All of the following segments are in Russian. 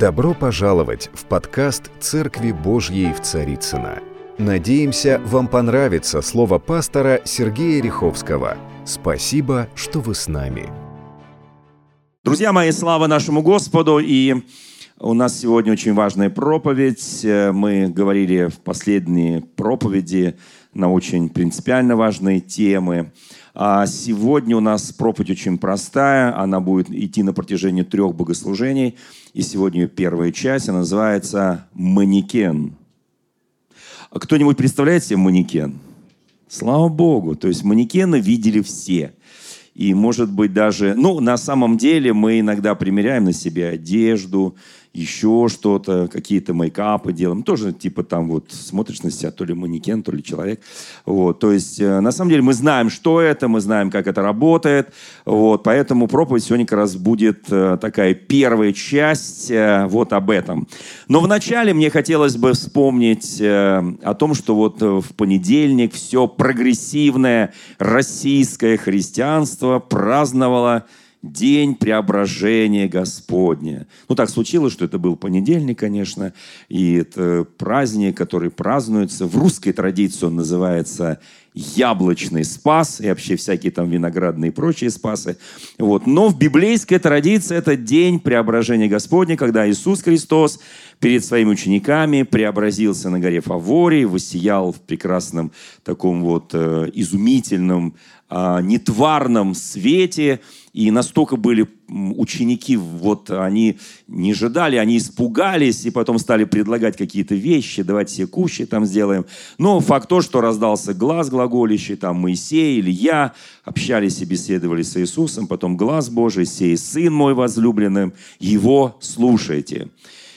Добро пожаловать в подкаст «Церкви Божьей в Царицына. Надеемся, вам понравится слово пастора Сергея Риховского. Спасибо, что вы с нами. Друзья мои, слава нашему Господу! И у нас сегодня очень важная проповедь. Мы говорили в последней проповеди на очень принципиально важные темы. А сегодня у нас проповедь очень простая. Она будет идти на протяжении трех богослужений. И сегодня первая часть, она называется «Манекен». А кто-нибудь представляет себе манекен? Слава Богу. То есть манекены видели все. И, может быть, даже... Ну, на самом деле мы иногда примеряем на себе одежду, еще что-то, какие-то мейкапы делаем. Тоже типа там вот смотришь на себя, то ли манекен, то ли человек. Вот, то есть э, на самом деле мы знаем, что это, мы знаем, как это работает. Вот, поэтому проповедь сегодня как раз будет э, такая первая часть э, вот об этом. Но вначале мне хотелось бы вспомнить о том, что вот в понедельник все прогрессивное российское христианство праздновало день преображения Господня. Ну, так случилось, что это был понедельник, конечно, и это праздник, который празднуется. В русской традиции он называется яблочный спас и вообще всякие там виноградные и прочие спасы. Вот. Но в библейской традиции это день преображения Господня, когда Иисус Христос перед своими учениками преобразился на горе Фавории, воссиял в прекрасном таком вот э, изумительном, э, нетварном свете – и настолько были ученики, вот они не ожидали, они испугались, и потом стали предлагать какие-то вещи, давайте все кущи там сделаем. Но факт то, что раздался глаз глаголищий, там Моисей, или я общались и беседовали с Иисусом, потом глаз Божий, сей Сын мой возлюбленным, его слушайте.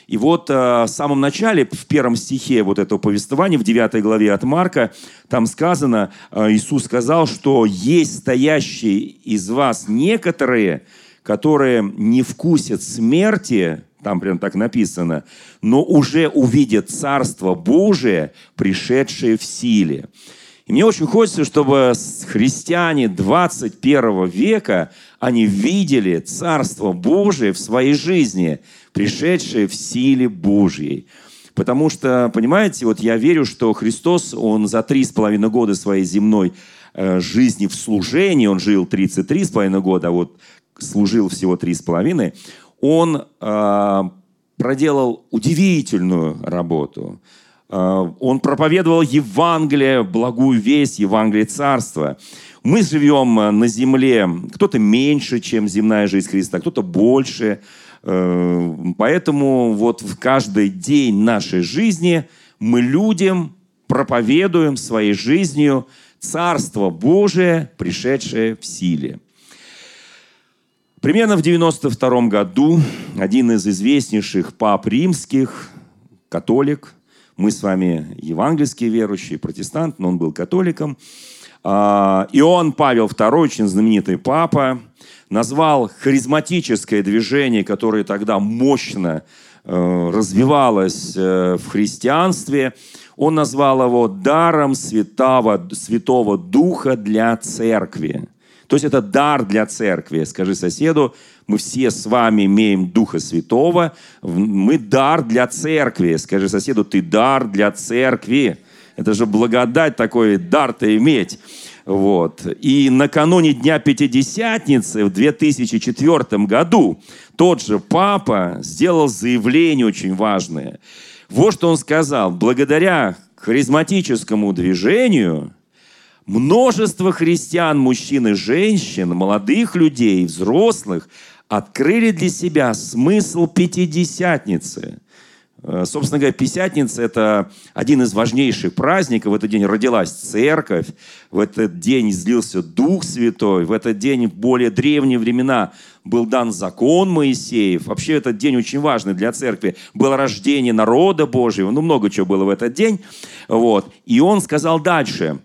И вот э, в самом начале, в первом стихе вот этого повествования, в 9 главе от Марка, там сказано, э, Иисус сказал, что есть стоящие из вас некоторые, которые не вкусят смерти, там прям так написано, но уже увидят Царство Божие, пришедшее в силе. И мне очень хочется, чтобы христиане 21 века, они видели Царство Божие в своей жизни – пришедшее в силе Божьей. Потому что, понимаете, вот я верю, что Христос, Он за три с половиной года своей земной э, жизни в служении, Он жил 33 с половиной года, а вот служил всего три с половиной, Он э, проделал удивительную работу. Э, он проповедовал Евангелие, благую весть, Евангелие Царства. Мы живем на земле, кто-то меньше, чем земная жизнь Христа, кто-то больше – Э, поэтому вот в каждый день нашей жизни мы людям проповедуем своей жизнью Царство Божие, пришедшее в силе. Примерно в 92 году один из известнейших пап римских, католик, мы с вами евангельские верующие, протестант, но он был католиком, а, Иоанн Павел II, очень знаменитый папа, назвал харизматическое движение, которое тогда мощно э, развивалось э, в христианстве, он назвал его даром святого, святого Духа для церкви. То есть это дар для церкви. Скажи соседу, мы все с вами имеем Духа Святого, мы дар для церкви. Скажи соседу, ты дар для церкви. Это же благодать такой дар-то иметь. Вот. И накануне Дня Пятидесятницы в 2004 году тот же папа сделал заявление очень важное. Вот что он сказал. Благодаря харизматическому движению множество христиан, мужчин и женщин, молодых людей, взрослых открыли для себя смысл Пятидесятницы – Э, собственно говоря, Пятидесятница – это один из важнейших праздников. В этот день родилась церковь, в этот день излился Дух Святой, в этот день в более древние времена был дан закон Моисеев. Вообще этот день очень важный для церкви. Было рождение народа Божьего, ну много чего было в этот день. Вот. И он сказал дальше,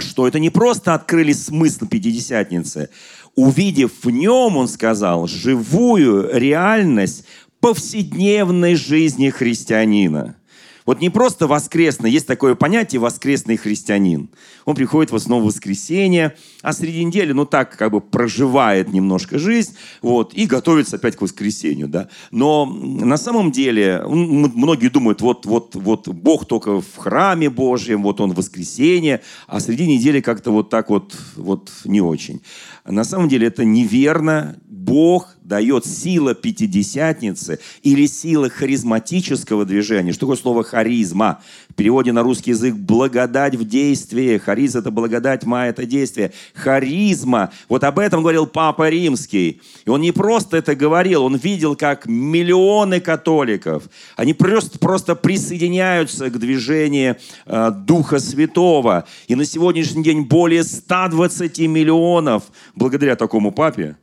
что это не просто открыли смысл Пятидесятницы, увидев в нем, он сказал, живую реальность повседневной жизни христианина. Вот не просто воскресный, есть такое понятие воскресный христианин. Он приходит в основном в воскресенье, а среди недели, ну так, как бы проживает немножко жизнь, вот, и готовится опять к воскресенью, да. Но на самом деле, многие думают, вот, вот, вот Бог только в храме Божьем, вот Он в воскресенье, а среди недели как-то вот так вот, вот не очень. На самом деле это неверно. Бог дает сила пятидесятницы или сила харизматического движения. Что такое слово харизма? В переводе на русский язык благодать в действии. Хариз – это благодать, ма – это действие. Харизма. Вот об этом говорил Папа Римский. И он не просто это говорил, он видел, как миллионы католиков, они просто, просто присоединяются к движению э, Духа Святого. И на сегодняшний день более 120 миллионов благодаря такому папе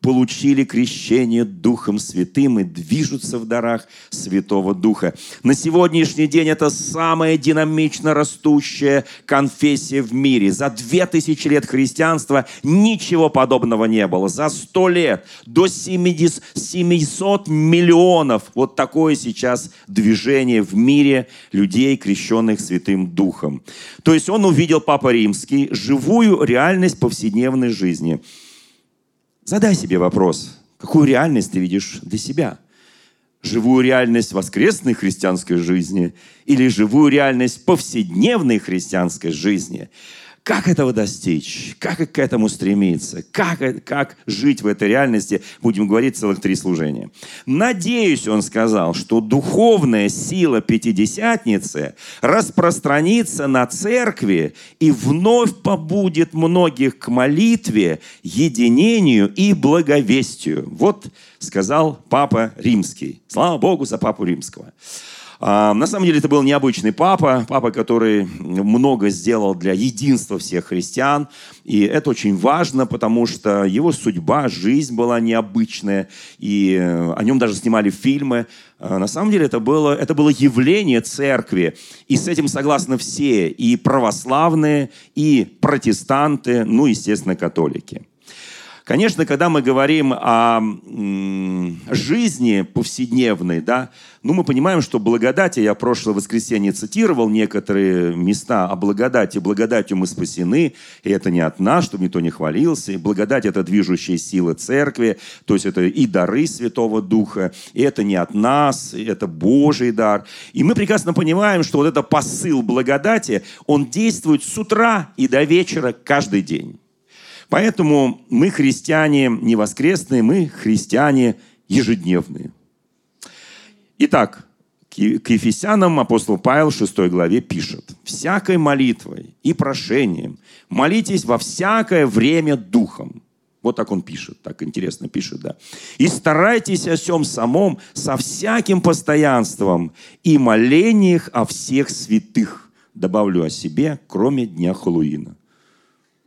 получили крещение Духом Святым и движутся в дарах Святого Духа. На сегодняшний день это самая динамично растущая конфессия в мире. За две тысячи лет христианства ничего подобного не было. За сто лет до 70, 700 миллионов. Вот такое сейчас движение в мире людей, крещенных Святым Духом. То есть он увидел Папа Римский живую реальность повседневной жизни – Задай себе вопрос, какую реальность ты видишь для себя? Живую реальность воскресной христианской жизни или живую реальность повседневной христианской жизни? Как этого достичь? Как к этому стремиться? Как, как жить в этой реальности? Будем говорить целых три служения. Надеюсь, он сказал, что духовная сила Пятидесятницы распространится на церкви и вновь побудет многих к молитве, единению и благовестию. Вот сказал Папа Римский. Слава Богу за Папу Римского. А, на самом деле это был необычный папа, папа, который много сделал для единства всех христиан. И это очень важно, потому что его судьба, жизнь была необычная. И э, о нем даже снимали фильмы. А, на самом деле это было, это было явление церкви. И с этим согласны все, и православные, и протестанты, ну, естественно, католики. Конечно, когда мы говорим о жизни повседневной, да, ну, мы понимаем, что благодати, я прошлое воскресенье цитировал некоторые места о благодати. Благодатью мы спасены, и это не от нас, чтобы никто не хвалился. И благодать – это движущая сила церкви, то есть это и дары Святого Духа, и это не от нас, это Божий дар. И мы прекрасно понимаем, что вот это посыл благодати, он действует с утра и до вечера каждый день. Поэтому мы христиане не воскресные, мы христиане ежедневные. Итак, к Ефесянам апостол Павел в 6 главе пишет. «Всякой молитвой и прошением молитесь во всякое время духом». Вот так он пишет, так интересно пишет, да. «И старайтесь о всем самом со всяким постоянством и молениях о всех святых». Добавлю о себе, кроме дня Халуина.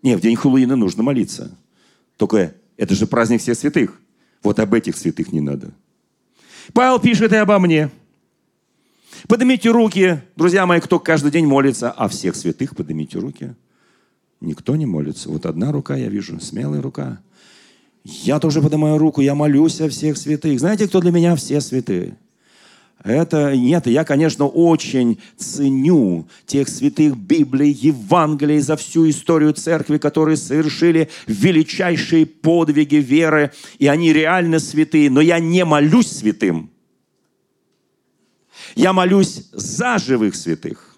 Не, в день Хэллоуина нужно молиться. Только это же праздник всех святых. Вот об этих святых не надо. Павел пишет и обо мне. Поднимите руки, друзья мои, кто каждый день молится, а всех святых поднимите руки. Никто не молится. Вот одна рука я вижу, смелая рука. Я тоже поднимаю руку, я молюсь о всех святых. Знаете, кто для меня все святые? Это нет, я, конечно, очень ценю тех святых Библий, Евангелий за всю историю церкви, которые совершили величайшие подвиги веры, и они реально святые, но я не молюсь святым. Я молюсь за живых святых.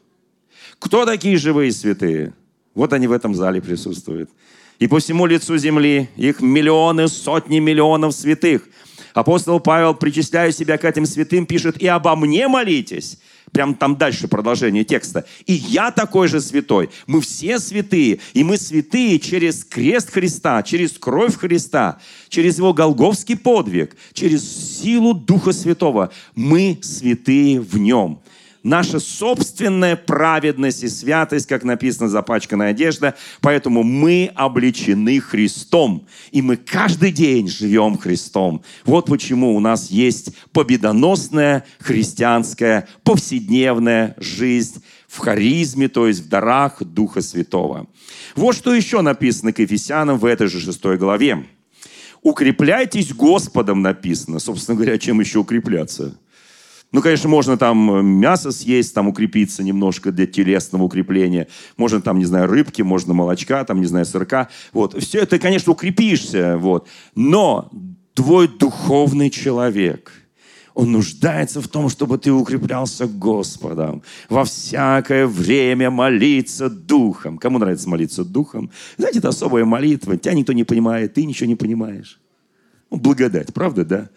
Кто такие живые святые? Вот они в этом зале присутствуют. И по всему лицу земли их миллионы, сотни миллионов святых – Апостол Павел, причисляя себя к этим святым, пишет, и обо мне молитесь. Прям там дальше продолжение текста. И я такой же святой. Мы все святые. И мы святые через крест Христа, через кровь Христа, через его голговский подвиг, через силу Духа Святого. Мы святые в нем наша собственная праведность и святость, как написано, запачканная одежда. Поэтому мы обличены Христом. И мы каждый день живем Христом. Вот почему у нас есть победоносная христианская повседневная жизнь в харизме, то есть в дарах Духа Святого. Вот что еще написано к Ефесянам в этой же шестой главе. «Укрепляйтесь Господом» написано. Собственно говоря, чем еще укрепляться? Ну, конечно, можно там мясо съесть, там укрепиться немножко для телесного укрепления. Можно там, не знаю, рыбки, можно молочка, там, не знаю, сырка. Вот. Все это, конечно, укрепишься. Вот. Но твой духовный человек – он нуждается в том, чтобы ты укреплялся Господом. Во всякое время молиться Духом. Кому нравится молиться Духом? Знаете, это особая молитва. Тебя никто не понимает, ты ничего не понимаешь. Ну, благодать, правда, да?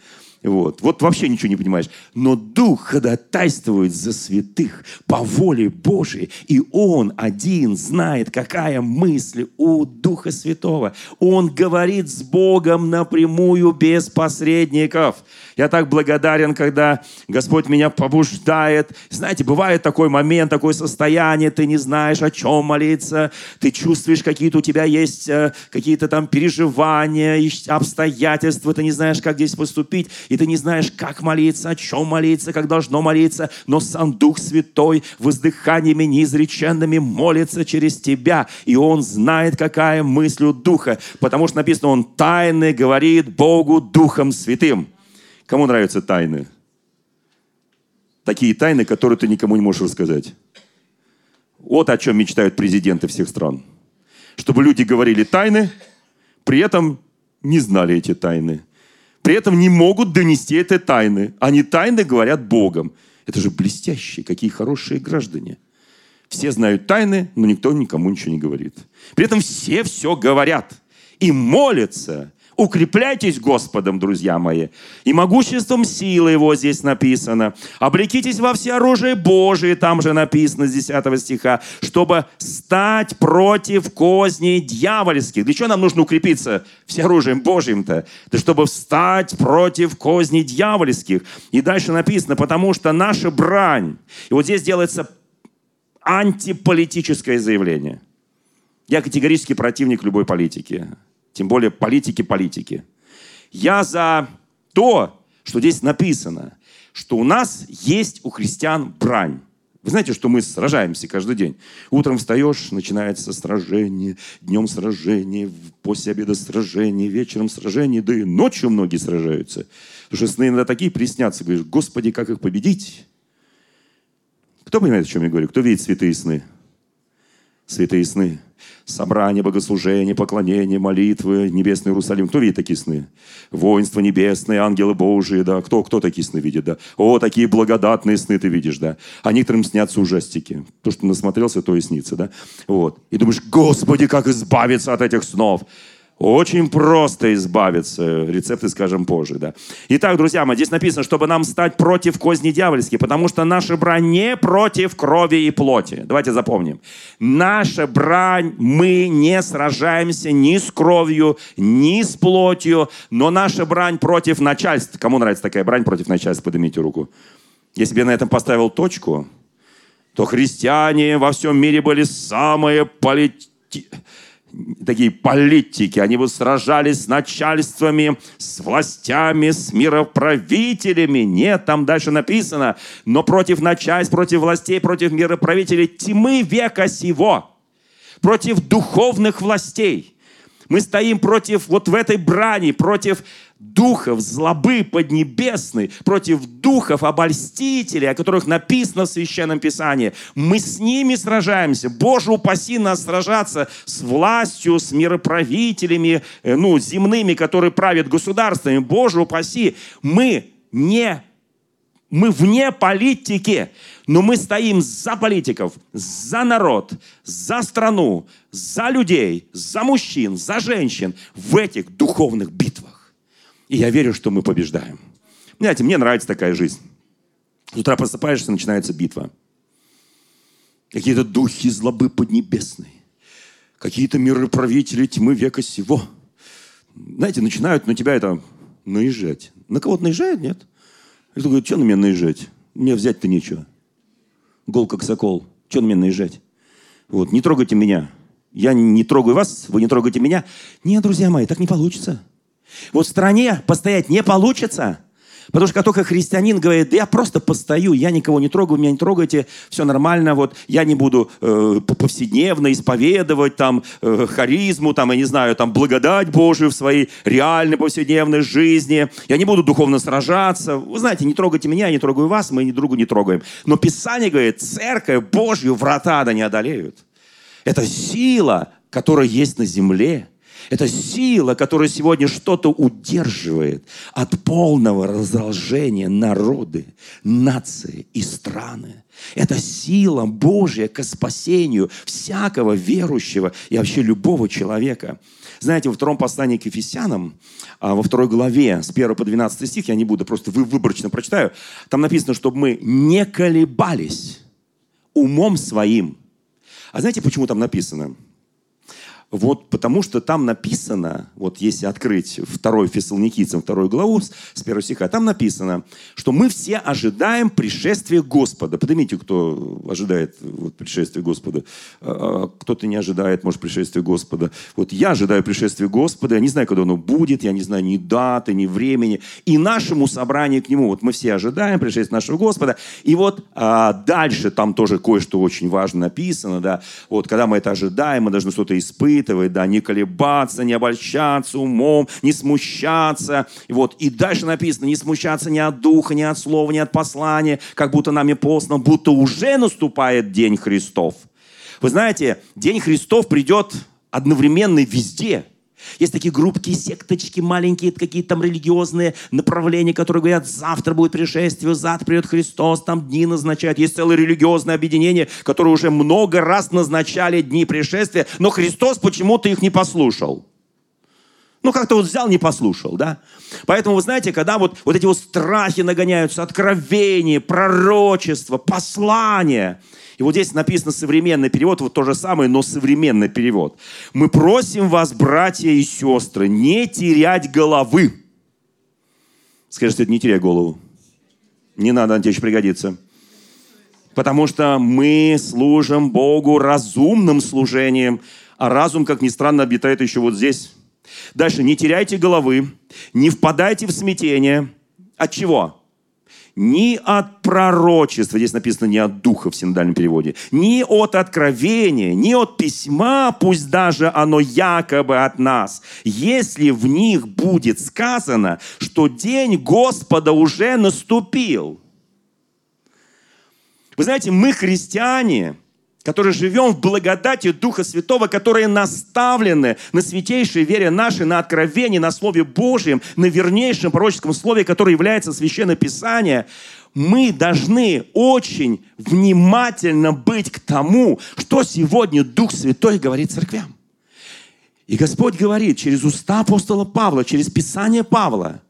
Вот. вот вообще ничего не понимаешь. Но Дух ходатайствует за святых по воле Божией. И Он один знает, какая мысль у Духа Святого. Он говорит с Богом напрямую, без посредников. Я так благодарен, когда Господь меня побуждает. Знаете, бывает такой момент, такое состояние, ты не знаешь, о чем молиться, ты чувствуешь, какие-то у тебя есть э, какие-то там переживания, обстоятельства, ты не знаешь, как здесь поступить, и ты не знаешь, как молиться, о чем молиться, как должно молиться, но сам Дух Святой воздыханиями неизреченными молится через тебя, и Он знает, какая мысль у Духа, потому что написано, Он тайны говорит Богу Духом Святым. Кому нравятся тайны? Такие тайны, которые ты никому не можешь рассказать. Вот о чем мечтают президенты всех стран. Чтобы люди говорили тайны, при этом не знали эти тайны. При этом не могут донести эти тайны. Они тайны говорят Богом. Это же блестящие, какие хорошие граждане. Все знают тайны, но никто никому ничего не говорит. При этом все все говорят и молятся, Укрепляйтесь Господом, друзья мои, и могуществом силы Его здесь написано. Облекитесь во все оружие Божие, там же написано с 10 стиха, чтобы стать против козней дьявольских. Для чего нам нужно укрепиться все оружием Божьим-то? Да чтобы встать против козней дьявольских. И дальше написано, потому что наша брань, и вот здесь делается антиполитическое заявление. Я категорически противник любой политики. Тем более политики-политики. Я за то, что здесь написано, что у нас есть у христиан брань. Вы знаете, что мы сражаемся каждый день. Утром встаешь, начинается сражение, днем сражение, после обеда сражение, вечером сражение, да и ночью многие сражаются. Потому что сны иногда такие приснятся. Говоришь, Господи, как их победить? Кто понимает, о чем я говорю? Кто видит святые сны? Святые сны собрание, богослужение, поклонение, молитвы, небесный Иерусалим. Кто видит такие сны? Воинство небесное, ангелы Божии, да. Кто, кто такие сны видит, да? О, такие благодатные сны ты видишь, да. А некоторым снятся ужастики. То, что насмотрелся, то и снится, да. Вот. И думаешь, Господи, как избавиться от этих снов. Очень просто избавиться. Рецепты скажем позже, да. Итак, друзья мои, здесь написано, чтобы нам стать против козни дьявольские, потому что наша брань не против крови и плоти. Давайте запомним. Наша брань, мы не сражаемся ни с кровью, ни с плотью, но наша брань против начальства. Кому нравится такая брань против начальства? Поднимите руку. Если бы я на этом поставил точку, то христиане во всем мире были самые полит такие политики, они бы сражались с начальствами, с властями, с мироправителями. Нет, там дальше написано, но против начальств, против властей, против мироправителей тьмы века сего, против духовных властей. Мы стоим против, вот в этой брани, против духов злобы поднебесной, против духов обольстителей, о которых написано в Священном Писании. Мы с ними сражаемся. Боже, упаси нас сражаться с властью, с мироправителями, э, ну, земными, которые правят государствами. Боже, упаси. Мы не мы вне политики, но мы стоим за политиков, за народ, за страну, за людей, за мужчин, за женщин в этих духовных битвах. И я верю, что мы побеждаем. Знаете, мне нравится такая жизнь. С утра просыпаешься, начинается битва. Какие-то духи злобы поднебесные. Какие-то мироправители тьмы века сего. Знаете, начинают на тебя это наезжать. На кого-то наезжают, нет? Кто говорит, что на меня наезжать? Мне взять-то нечего. Гол как сокол. Что на меня наезжать? Вот, не трогайте меня. Я не трогаю вас, вы не трогаете меня. Нет, друзья мои, так не получится. Вот в стране постоять не получится. Потому что только христианин говорит, да я просто постою, я никого не трогаю, меня не трогайте, все нормально, вот я не буду э, повседневно исповедовать там э, харизму, там, я не знаю, там благодать Божию в своей реальной повседневной жизни, я не буду духовно сражаться. Вы знаете, не трогайте меня, я не трогаю вас, мы ни другу не трогаем. Но Писание говорит, церковь Божью врата да не одолеют. Это сила, которая есть на земле – это сила, которая сегодня что-то удерживает от полного разложения народы, нации и страны. Это сила Божья к спасению всякого верующего и вообще любого человека. Знаете, во втором послании к Ефесянам, а, во второй главе, с 1 по 12 стих, я не буду, просто выборочно прочитаю, там написано, чтобы мы не колебались умом своим. А знаете, почему там написано? Вот потому что там написано, вот если открыть второй Фессалоникийцам, вторую главу с первого стиха, там написано, что мы все ожидаем пришествия Господа. Поднимите, кто ожидает вот, пришествия Господа. А, а, кто-то не ожидает, может, пришествия Господа. Вот я ожидаю пришествия Господа, я не знаю, когда оно будет, я не знаю ни даты, ни времени. И нашему собранию к Нему, вот мы все ожидаем пришествия нашего Господа. И вот а, дальше там тоже кое-что очень важно написано, да. Вот когда мы это ожидаем, мы должны что-то испытывать, испытывать, да, не колебаться, не обольщаться умом, не смущаться. И вот, и дальше написано, не смущаться ни от духа, ни от слова, ни от послания, как будто нами послано, будто уже наступает День Христов. Вы знаете, День Христов придет одновременно везде – есть такие группки, секточки маленькие, какие-то там религиозные направления, которые говорят, завтра будет пришествие, завтра придет Христос, там дни назначают. Есть целое религиозное объединение, которое уже много раз назначали дни пришествия, но Христос почему-то их не послушал. Ну, как-то вот взял, не послушал, да? Поэтому, вы знаете, когда вот, вот эти вот страхи нагоняются, откровения, пророчества, послания – и вот здесь написано современный перевод, вот то же самое, но современный перевод. Мы просим вас, братья и сестры, не терять головы. Скажите, не теряй голову. Не надо, она тебе еще пригодится. Потому что мы служим Богу разумным служением, а разум, как ни странно, обитает еще вот здесь. Дальше, не теряйте головы, не впадайте в смятение. От чего? ни от пророчества, здесь написано не от духа в синодальном переводе, ни от откровения, ни от письма, пусть даже оно якобы от нас, если в них будет сказано, что день Господа уже наступил. Вы знаете, мы христиане – которые живем в благодати Духа Святого, которые наставлены на святейшей вере нашей, на откровении, на Слове Божьем, на вернейшем пророческом Слове, которое является Священное Писание, мы должны очень внимательно быть к тому, что сегодня Дух Святой говорит церквям. И Господь говорит через уста апостола Павла, через Писание Павла,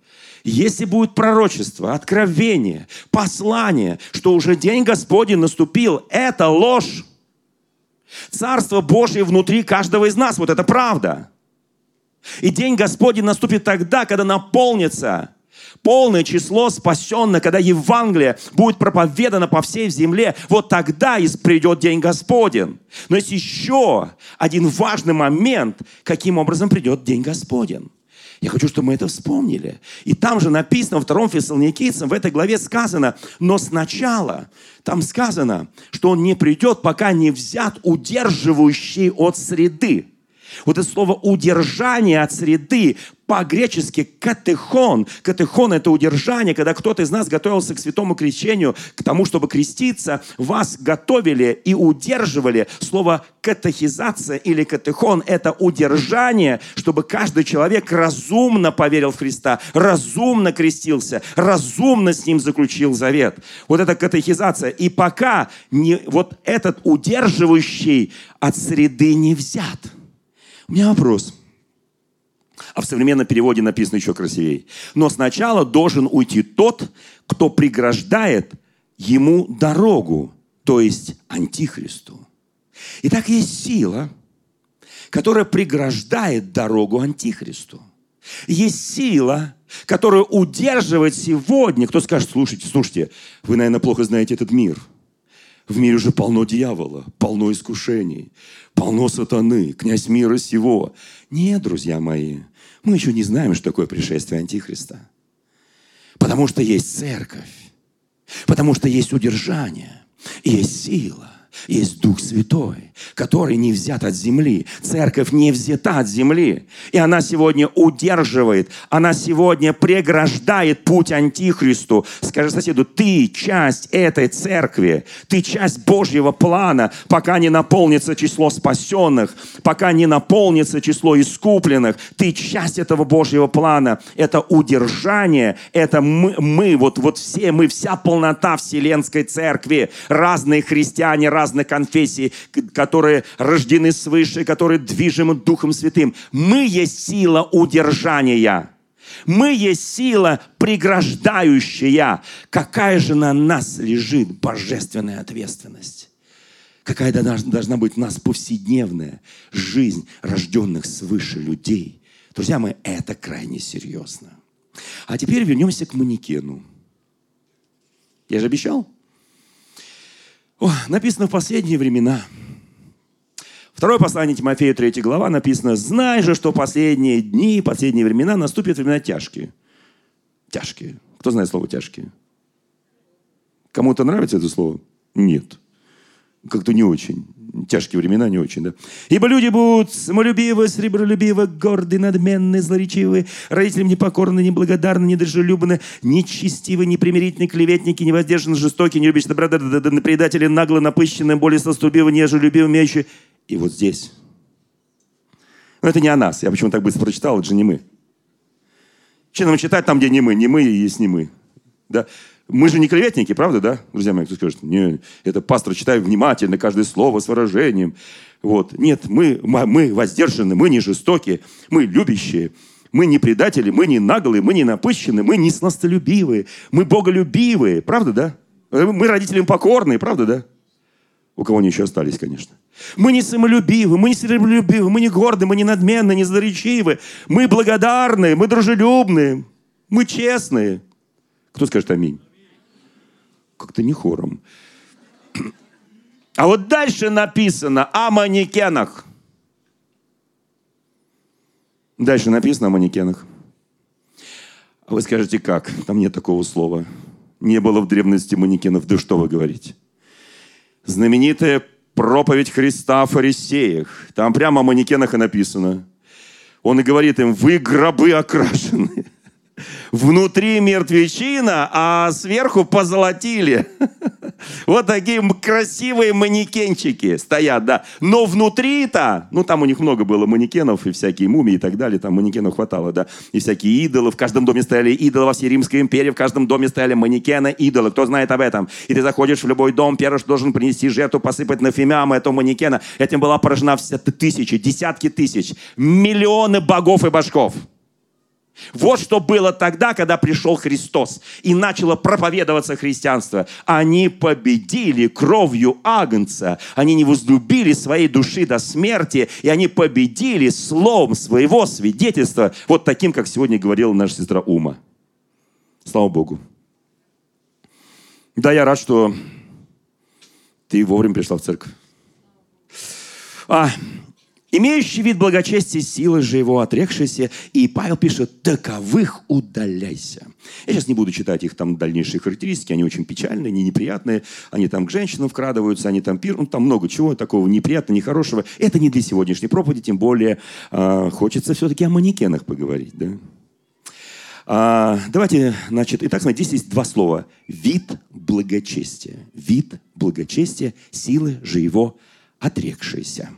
если будет пророчество, откровение, послание, что уже день Господень наступил, это ложь. Царство Божье внутри каждого из нас. Вот это правда. И день Господень наступит тогда, когда наполнится полное число спасенных, когда Евангелие будет проповедано по всей земле, вот тогда и придет день Господень. Но есть еще один важный момент, каким образом придет день Господень. Я хочу, чтобы мы это вспомнили. И там же написано, во втором Фессалоникийцам, в этой главе сказано, но сначала, там сказано, что он не придет, пока не взят удерживающий от среды. Вот это слово «удержание от среды» по-гречески «катехон». «Катехон» — это удержание, когда кто-то из нас готовился к святому крещению, к тому, чтобы креститься, вас готовили и удерживали. Слово «катехизация» или «катехон» — это удержание, чтобы каждый человек разумно поверил в Христа, разумно крестился, разумно с Ним заключил завет. Вот это катехизация. И пока не, вот этот удерживающий от среды не взят – у меня вопрос. А в современном переводе написано еще красивее. Но сначала должен уйти тот, кто преграждает ему дорогу, то есть Антихристу. Итак, есть сила, которая преграждает дорогу Антихристу. Есть сила, которая удерживает сегодня. Кто скажет, слушайте, слушайте, вы, наверное, плохо знаете этот мир – в мире уже полно дьявола, полно искушений, полно сатаны, князь мира сего. Нет, друзья мои, мы еще не знаем, что такое пришествие Антихриста. Потому что есть церковь. Потому что есть удержание, есть сила есть Дух Святой, который не взят от земли. Церковь не взята от земли. И она сегодня удерживает, она сегодня преграждает путь Антихристу. Скажи соседу, ты часть этой церкви, ты часть Божьего плана, пока не наполнится число спасенных, пока не наполнится число искупленных. Ты часть этого Божьего плана. Это удержание, это мы, мы вот, вот все, мы вся полнота Вселенской Церкви. Разные христиане, разные разных конфессий, которые рождены свыше, которые движимы Духом Святым. Мы есть сила удержания. Мы есть сила преграждающая. Какая же на нас лежит божественная ответственность? Какая должна быть у нас повседневная жизнь рожденных свыше людей? Друзья мои, это крайне серьезно. А теперь вернемся к манекену. Я же обещал. О, написано в последние времена. Второе послание Тимофею, 3 глава, написано, «Знай же, что последние дни, последние времена наступят времена тяжкие». Тяжкие. Кто знает слово «тяжкие»? Кому-то нравится это слово? Нет. Как-то не очень тяжкие времена не очень, да. Ибо люди будут самолюбивы, сребролюбивы, горды, надменны, злоречивы, родителям непокорны, неблагодарны, недружелюбны, нечестивы, непримирительны, клеветники, невоздержаны, жестокие, не любящие добра, предатели, нагло напыщенные, более соступивы, нежелюбивы, имеющие. И вот здесь. Но это не о нас. Я почему так быстро прочитал, это же не мы. Че нам читать там, где не мы? Не мы и есть не мы. Да? Мы же не клеветники, правда, да? Друзья мои, кто скажет, не, это пастор читает внимательно, каждое слово с выражением. Вот. Нет, мы, мы воздержаны, мы не жестокие, мы любящие, мы не предатели, мы не наглые, мы не напыщенные, мы не сластолюбивые, мы боголюбивые, правда, да? Мы родителям покорные, правда, да? У кого они еще остались, конечно. Мы не самолюбивы, мы не серебролюбивы, мы не горды, мы не надменны, не злоречивы. Мы благодарны, мы дружелюбные, мы честные. Кто скажет аминь? Как-то не хором. А вот дальше написано о манекенах. Дальше написано о манекенах. А вы скажете, как? Там нет такого слова. Не было в древности манекенов. Да что вы говорите? Знаменитая проповедь Христа о фарисеях. Там прямо о манекенах и написано. Он и говорит им, вы гробы окрашены. Внутри мертвечина, а сверху позолотили. Вот такие красивые манекенчики стоят, да. Но внутри-то, ну там у них много было манекенов и всякие мумии и так далее, там манекенов хватало, да. И всякие идолы, в каждом доме стояли идолы во всей Римской империи, в каждом доме стояли манекены, идолы. Кто знает об этом? И ты заходишь в любой дом, первый, что должен принести жертву, посыпать на фимиам этого манекена. Этим была поражена вся тысячи, десятки тысяч, миллионы богов и башков. Вот что было тогда, когда пришел Христос и начало проповедоваться христианство. Они победили кровью Агнца. Они не возлюбили своей души до смерти, и они победили словом своего свидетельства, вот таким, как сегодня говорила наша сестра Ума. Слава Богу. Да, я рад, что ты вовремя пришла в церковь. А, имеющий вид благочестия, силы же его отрекшийся. И Павел пишет, таковых удаляйся. Я сейчас не буду читать их там дальнейшие характеристики, они очень печальные, они неприятные, они там к женщинам вкрадываются, они там пир, ну там много чего такого неприятного, нехорошего. Это не для сегодняшней проповеди, тем более э, хочется все-таки о манекенах поговорить, да. А, давайте, значит, итак, смотрите, здесь есть два слова. Вид благочестия. Вид благочестия, силы же его отрекшиеся.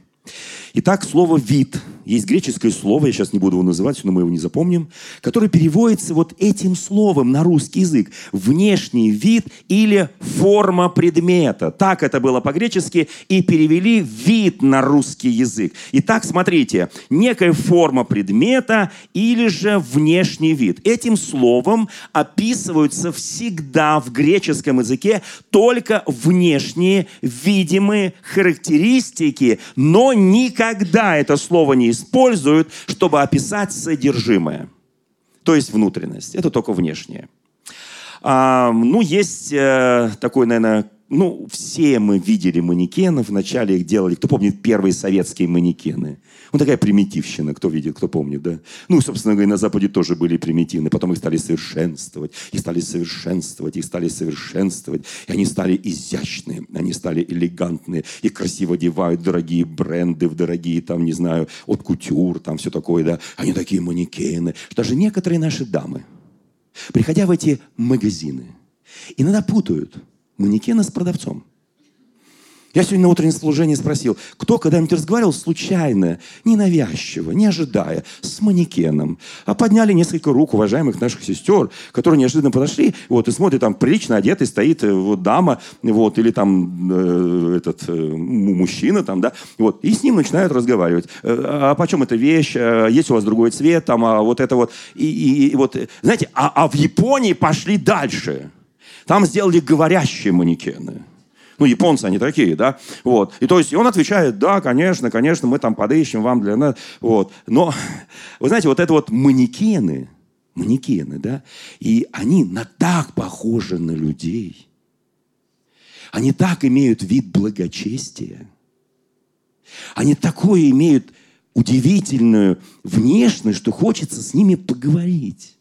Итак, слово «вид». Есть греческое слово, я сейчас не буду его называть, но мы его не запомним, которое переводится вот этим словом на русский язык. Внешний вид или форма предмета. Так это было по-гречески, и перевели вид на русский язык. Итак, смотрите, некая форма предмета или же внешний вид. Этим словом описываются всегда в греческом языке только внешние видимые характеристики, но никогда это слово не используют, чтобы описать содержимое. То есть внутренность. Это только внешнее. А, ну, есть э, такой, наверное, ну, все мы видели манекенов, вначале их делали, кто помнит первые советские манекены? Ну, такая примитивщина, кто видел, кто помнит, да? Ну, собственно говоря, на Западе тоже были примитивны, потом их стали совершенствовать, и стали совершенствовать, и стали совершенствовать, и они стали изящные, они стали элегантные, и красиво одевают дорогие бренды, в дорогие, там, не знаю, от кутюр, там все такое, да? Они такие манекены, даже некоторые наши дамы, приходя в эти магазины, иногда путают – манекена с продавцом. Я сегодня на утреннем служении спросил, кто когда-нибудь разговаривал случайно, ненавязчиво, не ожидая, с манекеном. А подняли несколько рук уважаемых наших сестер, которые неожиданно подошли, вот, и смотрят, там прилично одетый стоит э, вот, дама, вот, или там э, этот э, мужчина, там, да, вот, и с ним начинают разговаривать. Э, а почем эта вещь? А есть у вас другой цвет? Там, а вот это вот. И, и, и вот, знаете, а, а в Японии пошли дальше. Там сделали говорящие манекены. Ну, японцы они такие, да? Вот. И то есть, и он отвечает, да, конечно, конечно, мы там подыщем вам для... Вот. Но, вы знаете, вот это вот манекены, манекены, да, и они на так похожи на людей. Они так имеют вид благочестия. Они такое имеют удивительную внешность, что хочется с ними поговорить.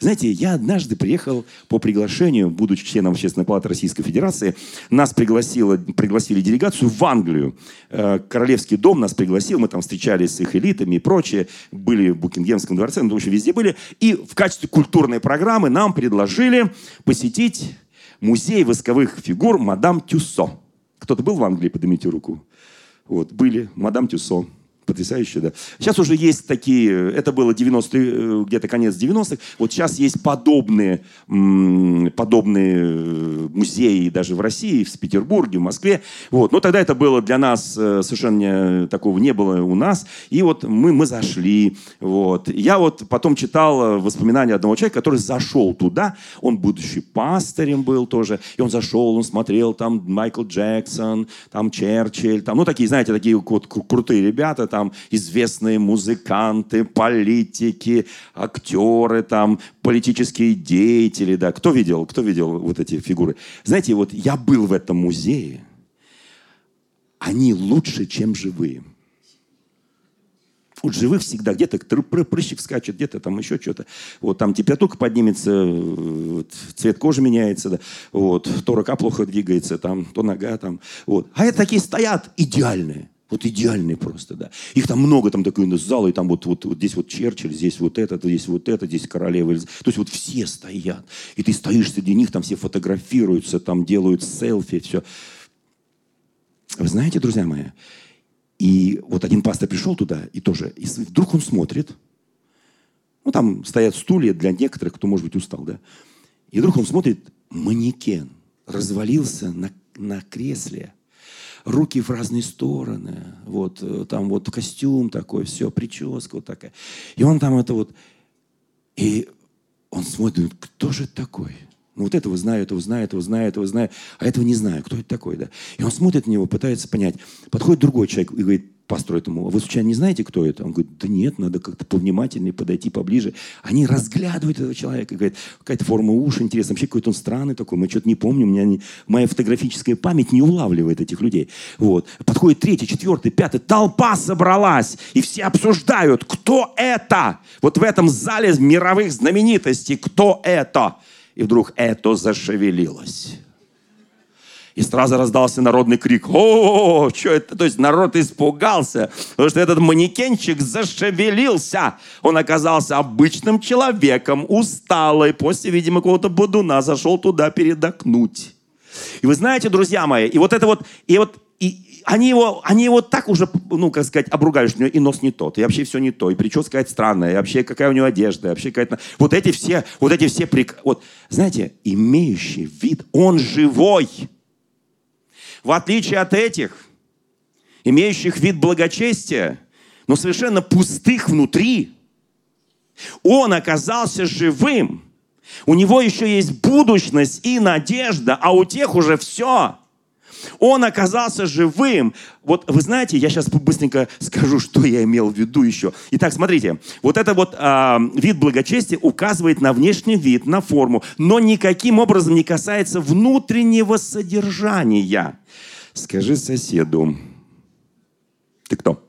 Знаете, я однажды приехал по приглашению, будучи членом Общественной палаты Российской Федерации, нас пригласило, пригласили делегацию в Англию. Э, Королевский дом нас пригласил, мы там встречались с их элитами и прочее, были в Букингемском дворце, ну, в общем, везде были. И в качестве культурной программы нам предложили посетить музей восковых фигур мадам Тюссо. Кто-то был в Англии? Поднимите руку. Вот, были. Мадам Тюссо. Потрясающе, да. Сейчас уже есть такие, это было 90 э, где-то конец 90-х, вот сейчас есть подобные, подобные э, музеи даже в России, в Петербурге, в Москве. Вот. Но тогда это было для нас э, совершенно такого не было у нас. И вот мы, мы зашли. Вот. Я вот потом читал воспоминания одного человека, который зашел туда. Он будущий пастырем был тоже. И он зашел, он смотрел там Майкл Джексон, там Черчилль, там, ну такие, знаете, такие вот крутые ребята, там там известные музыканты, политики, актеры, там, политические деятели, да. Кто видел, кто видел вот эти фигуры? Знаете, вот я был в этом музее, они лучше, чем живые. У живых всегда где-то прыщик скачет, где-то там еще что-то. Вот там температура поднимется, вот, цвет кожи меняется, да. вот, то рука плохо двигается, там, то нога там. Вот. А это такие стоят идеальные. Вот идеальные просто, да. Их там много, там такой зал, и там вот, вот, вот здесь вот Черчилль, здесь вот этот, здесь вот это, здесь королева. То есть вот все стоят. И ты стоишь среди них, там все фотографируются, там делают селфи, все. Вы знаете, друзья мои, и вот один пастор пришел туда, и тоже, и вдруг он смотрит, ну там стоят стулья для некоторых, кто, может быть, устал, да. И вдруг он смотрит, манекен развалился на, на кресле – руки в разные стороны, вот, э, там вот костюм такой, все, прическа вот такая. И он там это вот, и он смотрит, кто же такой? Ну вот этого знаю, этого знаю, этого знаю, этого знаю, а этого не знаю. Кто это такой, да? И он смотрит на него, пытается понять. Подходит другой человек и говорит, пастору этому, «А вы случайно не знаете, кто это? Он говорит, да нет, надо как-то повнимательнее подойти поближе. Они разглядывают этого человека, говорят, какая-то форма уши интересная, вообще какой-то он странный такой, мы что-то не помним, у меня не, моя фотографическая память не улавливает этих людей. Вот. Подходит третий, четвертый, пятый, толпа собралась, и все обсуждают, кто это? Вот в этом зале мировых знаменитостей, кто это? И вдруг это зашевелилось. И сразу раздался народный крик. О, что это? То есть народ испугался, потому что этот манекенчик зашевелился. Он оказался обычным человеком, усталый, после, видимо, какого-то бодуна зашел туда передохнуть. И вы знаете, друзья мои, и вот это вот, и вот и они его, они его так уже, ну, как сказать, обругали, что у него и нос не тот, и вообще все не то, и прическа какая-то странная, и вообще какая у него одежда, и вообще какая-то... Вот эти все, вот эти все... Прик... Вот, знаете, имеющий вид, он живой в отличие от этих, имеющих вид благочестия, но совершенно пустых внутри, он оказался живым. У него еще есть будущность и надежда, а у тех уже все. Он оказался живым. Вот вы знаете, я сейчас быстренько скажу, что я имел в виду еще. Итак, смотрите, вот это вот а, вид благочестия указывает на внешний вид, на форму, но никаким образом не касается внутреннего содержания. Скажи соседу, ты кто?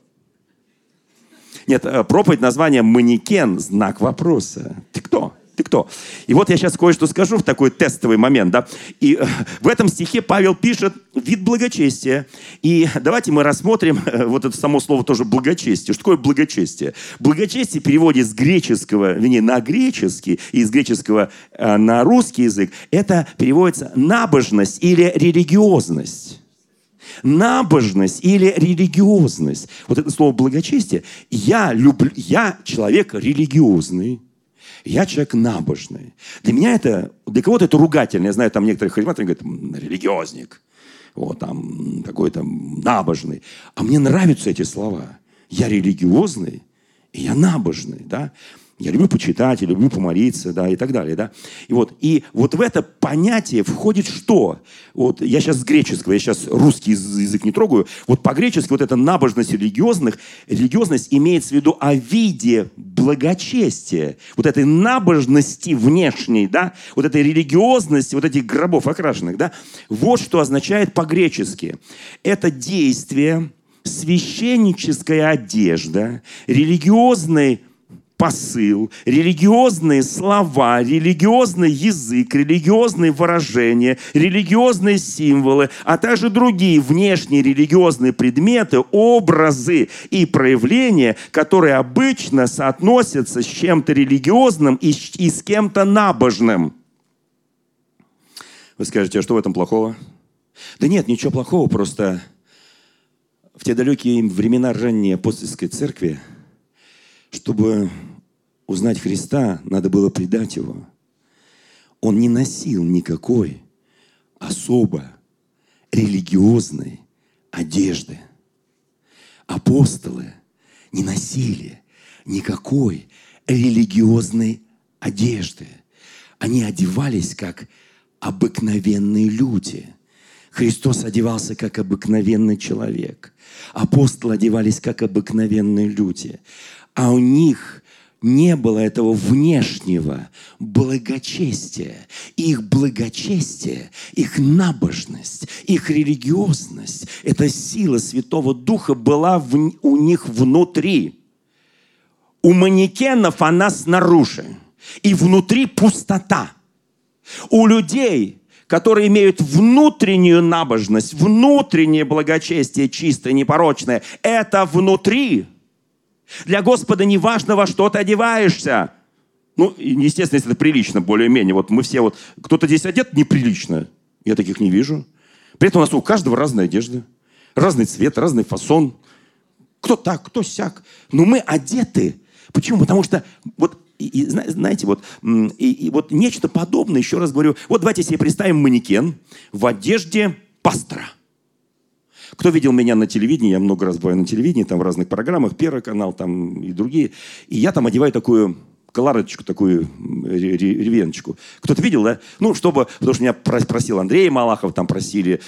Нет, э, проповедь название «Манекен», знак вопроса. Ты кто? Ты кто? И вот я сейчас кое-что скажу в такой тестовый момент, да. И э, в этом стихе Павел пишет вид благочестия. И давайте мы рассмотрим э, вот это само слово тоже благочестие. Что такое благочестие? Благочестие в с греческого, вернее, на греческий и из греческого на русский язык, это переводится набожность или религиозность набожность или религиозность. Вот это слово благочестие. Я люблю, я человек религиозный. Я человек набожный. Для меня это, для кого-то это ругательно. Я знаю, там некоторые харизматоры говорят, религиозник, вот там какой-то набожный. А мне нравятся эти слова. Я религиозный, и я набожный, да. Я люблю почитать, я люблю помолиться, да, и так далее, да. И вот, и вот в это понятие входит что? Вот я сейчас с греческого, я сейчас русский язык не трогаю. Вот по-гречески вот эта набожность религиозных, религиозность имеется в виду о виде благочестия, вот этой набожности внешней, да, вот этой религиозности, вот этих гробов окрашенных, да. Вот что означает по-гречески. Это действие, священническая одежда, религиозный посыл, религиозные слова, религиозный язык, религиозные выражения, религиозные символы, а также другие внешние религиозные предметы, образы и проявления, которые обычно соотносятся с чем-то религиозным и, и с кем-то набожным. Вы скажете, а что в этом плохого? Да нет, ничего плохого, просто в те далекие времена ранней апостольской церкви, чтобы узнать Христа, надо было предать Его. Он не носил никакой особо религиозной одежды. Апостолы не носили никакой религиозной одежды. Они одевались как обыкновенные люди. Христос одевался как обыкновенный человек. Апостолы одевались как обыкновенные люди. А у них не было этого внешнего благочестия. Их благочестие, их набожность, их религиозность, эта сила Святого Духа была в, у них внутри. У манекенов она снаружи. И внутри пустота. У людей, которые имеют внутреннюю набожность, внутреннее благочестие чистое, непорочное, это внутри – для Господа не важно, во что ты одеваешься. Ну, естественно, если это прилично, более-менее. Вот мы все вот... Кто-то здесь одет неприлично. Я таких не вижу. При этом у нас у каждого разная одежда. Разный цвет, разный фасон. Кто так, кто сяк. Но мы одеты. Почему? Потому что вот и, и, знаете, вот, и, и вот нечто подобное, еще раз говорю, вот давайте себе представим манекен в одежде пастора – кто видел меня на телевидении, я много раз бываю на телевидении, там в разных программах, Первый канал там и другие. И я там одеваю такую колорадочку, такую ревеночку. Кто-то видел, да? Ну, чтобы, потому что меня просил Андрей Малахов, там просили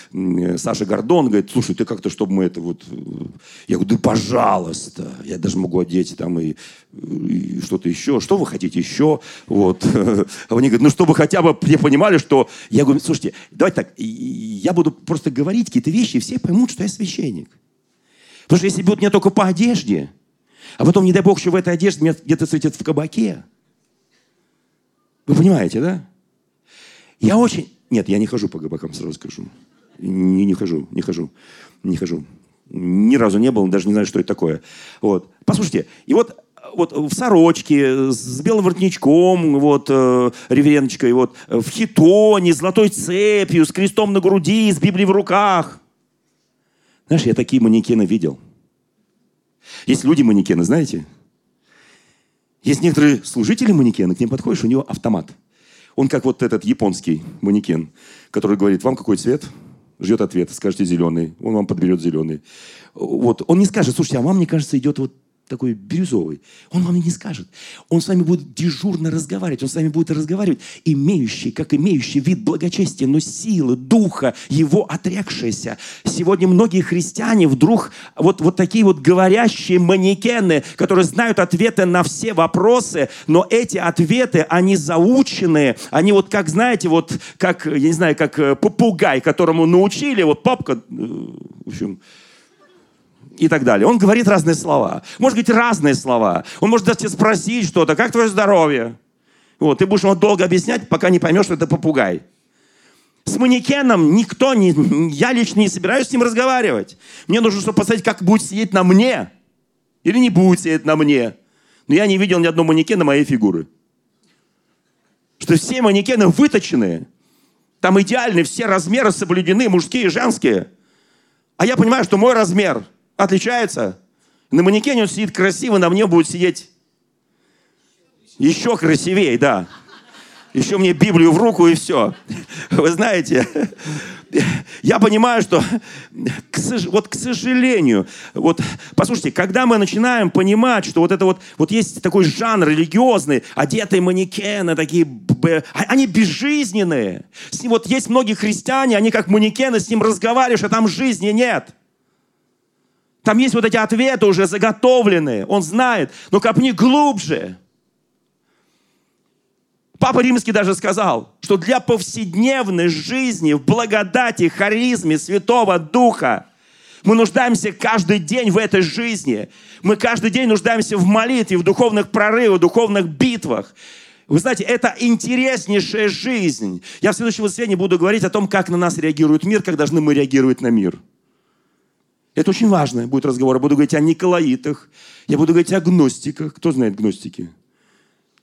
Саша Гордон, говорит, слушай, ты как-то, чтобы мы это вот... Я говорю, да пожалуйста, я даже могу одеть там и, и что-то еще. Что вы хотите еще? Вот. А они говорят, ну, чтобы хотя бы все понимали, что... Я говорю, слушайте, давайте так, я буду просто говорить какие-то вещи, и все поймут, что я священник. Потому что если будут не только по одежде, а потом, не дай бог, еще в этой одежде меня где-то встретят в кабаке. Вы понимаете, да? Я очень... Нет, я не хожу по кабакам, сразу скажу. Не, не хожу, не хожу, не хожу. Ни разу не был, даже не знаю, что это такое. Вот. Послушайте, и вот вот в сорочке, с белым воротничком, вот, э, ревереночкой, вот, в хитоне, золотой цепью, с крестом на груди, с Библией в руках. Знаешь, я такие манекены видел – есть люди-манекены, знаете? Есть некоторые служители манекены, к ним подходишь, у него автомат. Он как вот этот японский манекен, который говорит, вам какой цвет? Ждет ответ, скажете зеленый, он вам подберет зеленый. Вот, он не скажет, слушайте, а вам, мне кажется, идет вот такой бирюзовый. Он вам не скажет. Он с вами будет дежурно разговаривать. Он с вами будет разговаривать, имеющий, как имеющий вид благочестия, но силы, духа, его отрекшиеся. Сегодня многие христиане вдруг вот, вот такие вот говорящие манекены, которые знают ответы на все вопросы, но эти ответы, они заученные, они вот как, знаете, вот как, я не знаю, как э, попугай, которому научили, вот папка, э, в общем, и так далее. Он говорит разные слова. Может говорить разные слова. Он может даже спросить что-то, как твое здоровье? Вот, ты будешь ему долго объяснять, пока не поймешь, что это попугай. С манекеном никто не... Я лично не собираюсь с ним разговаривать. Мне нужно, чтобы посмотреть, как будет сидеть на мне. Или не будет сидеть на мне. Но я не видел ни одного манекена моей фигуры. Что все манекены выточенные. Там идеальные, все размеры соблюдены, мужские и женские. А я понимаю, что мой размер отличается. На манекене он сидит красиво, на мне будет сидеть еще красивее, да. Еще мне Библию в руку и все. Вы знаете, я понимаю, что вот к сожалению, вот послушайте, когда мы начинаем понимать, что вот это вот, вот есть такой жанр религиозный, одетые манекены, такие, а, они безжизненные. Вот есть многие христиане, они как манекены, с ним разговариваешь, а там жизни нет. Там есть вот эти ответы уже заготовленные. Он знает. Но копни глубже. Папа Римский даже сказал, что для повседневной жизни в благодати, харизме Святого Духа мы нуждаемся каждый день в этой жизни. Мы каждый день нуждаемся в молитве, в духовных прорывах, в духовных битвах. Вы знаете, это интереснейшая жизнь. Я в следующем воскресенье буду говорить о том, как на нас реагирует мир, как должны мы реагировать на мир. Это очень важно будет разговор. Я буду говорить о Николаитах, я буду говорить о гностиках. Кто знает гностики?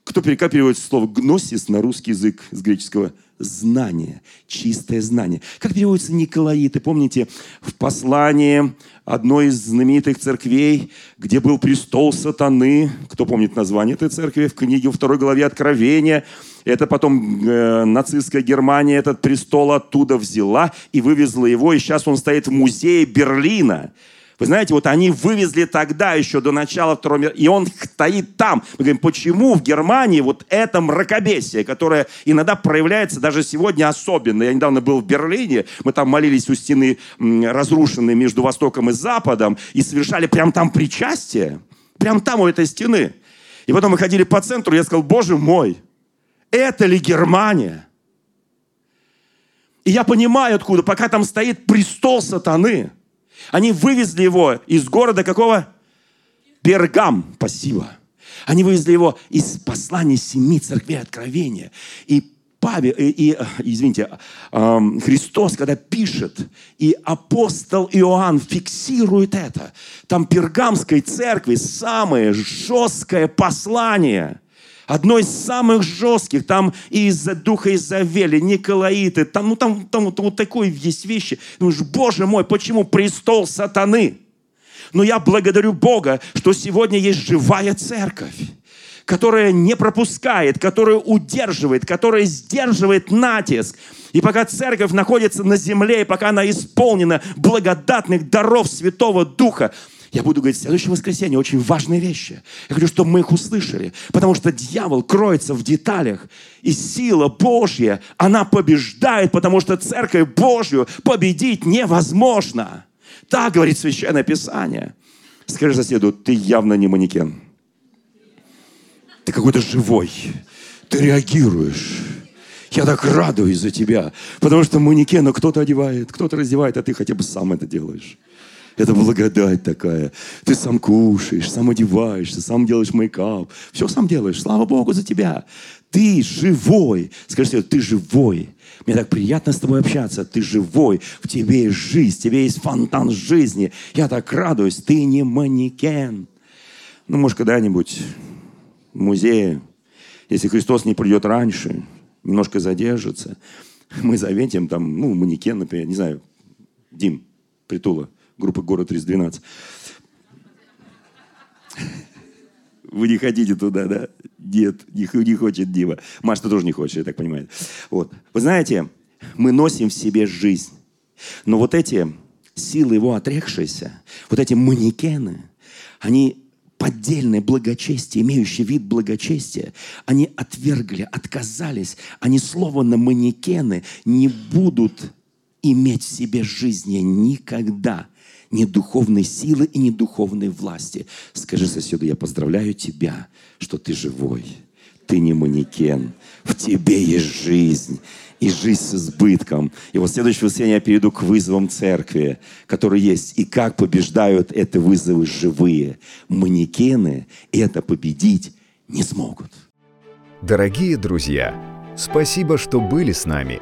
Кто перекапливает слово «гносис» на русский язык с греческого? Знание, чистое знание. Как переводится Николаиты? Помните, в послании одной из знаменитых церквей, где был престол сатаны, кто помнит название этой церкви, в книге во второй главе Откровения, это потом э, нацистская Германия этот престол оттуда взяла и вывезла его, и сейчас он стоит в музее Берлина. Вы знаете, вот они вывезли тогда еще до начала Второго мира, и он стоит там. Мы говорим, почему в Германии вот это мракобесие, которое иногда проявляется даже сегодня особенно. Я недавно был в Берлине, мы там молились у стены разрушенной между Востоком и Западом, и совершали прям там причастие, прям там у этой стены. И потом мы ходили по центру, я сказал, боже мой, это ли Германия? И я понимаю, откуда, пока там стоит престол сатаны – они вывезли его из города какого? Пергам. Спасибо. Они вывезли его из послания семи церквей откровения. И Павел, и, и, извините, Христос, когда пишет, и апостол Иоанн фиксирует это, там пергамской церкви самое жесткое послание – одно из самых жестких, там и из-за духа Изавели, Николаиты, там, ну, там, там, там вот такой есть вещи. Думаешь, Боже мой, почему престол сатаны? Но я благодарю Бога, что сегодня есть живая церковь которая не пропускает, которая удерживает, которая сдерживает натиск. И пока церковь находится на земле, и пока она исполнена благодатных даров Святого Духа, я буду говорить в следующее воскресенье очень важные вещи. Я хочу, чтобы мы их услышали. Потому что дьявол кроется в деталях. И сила Божья, она побеждает, потому что церковь Божью победить невозможно. Так говорит Священное Писание. Скажи соседу, ты явно не манекен. Ты какой-то живой. Ты реагируешь. Я так радуюсь за тебя. Потому что манекена кто-то одевает, кто-то раздевает, а ты хотя бы сам это делаешь. Это благодать такая. Ты сам кушаешь, сам одеваешься, сам делаешь мейкап. Все сам делаешь. Слава Богу за тебя. Ты живой. Скажи ты живой. Мне так приятно с тобой общаться. Ты живой. В тебе есть жизнь. В тебе есть фонтан жизни. Я так радуюсь. Ты не манекен. Ну, может, когда-нибудь в музее, если Христос не придет раньше, немножко задержится, мы заветим там, ну, манекен, например, не знаю, Дим, Притула, группы «Город 312». Вы не хотите туда, да? Нет, не, не хочет Дима. Маша тоже не хочет, я так понимаю. Вот. Вы знаете, мы носим в себе жизнь. Но вот эти силы его отрекшиеся, вот эти манекены, они поддельное благочестие, имеющее вид благочестия, они отвергли, отказались. Они словно манекены не будут иметь в себе жизни никогда ни духовной силы и ни духовной власти. Скажи соседу, я поздравляю тебя, что ты живой. Ты не манекен. В тебе есть жизнь и жизнь с избытком. И вот следующее воскресенье я перейду к вызовам церкви, которые есть. И как побеждают эти вызовы живые. Манекены это победить не смогут. Дорогие друзья, спасибо, что были с нами.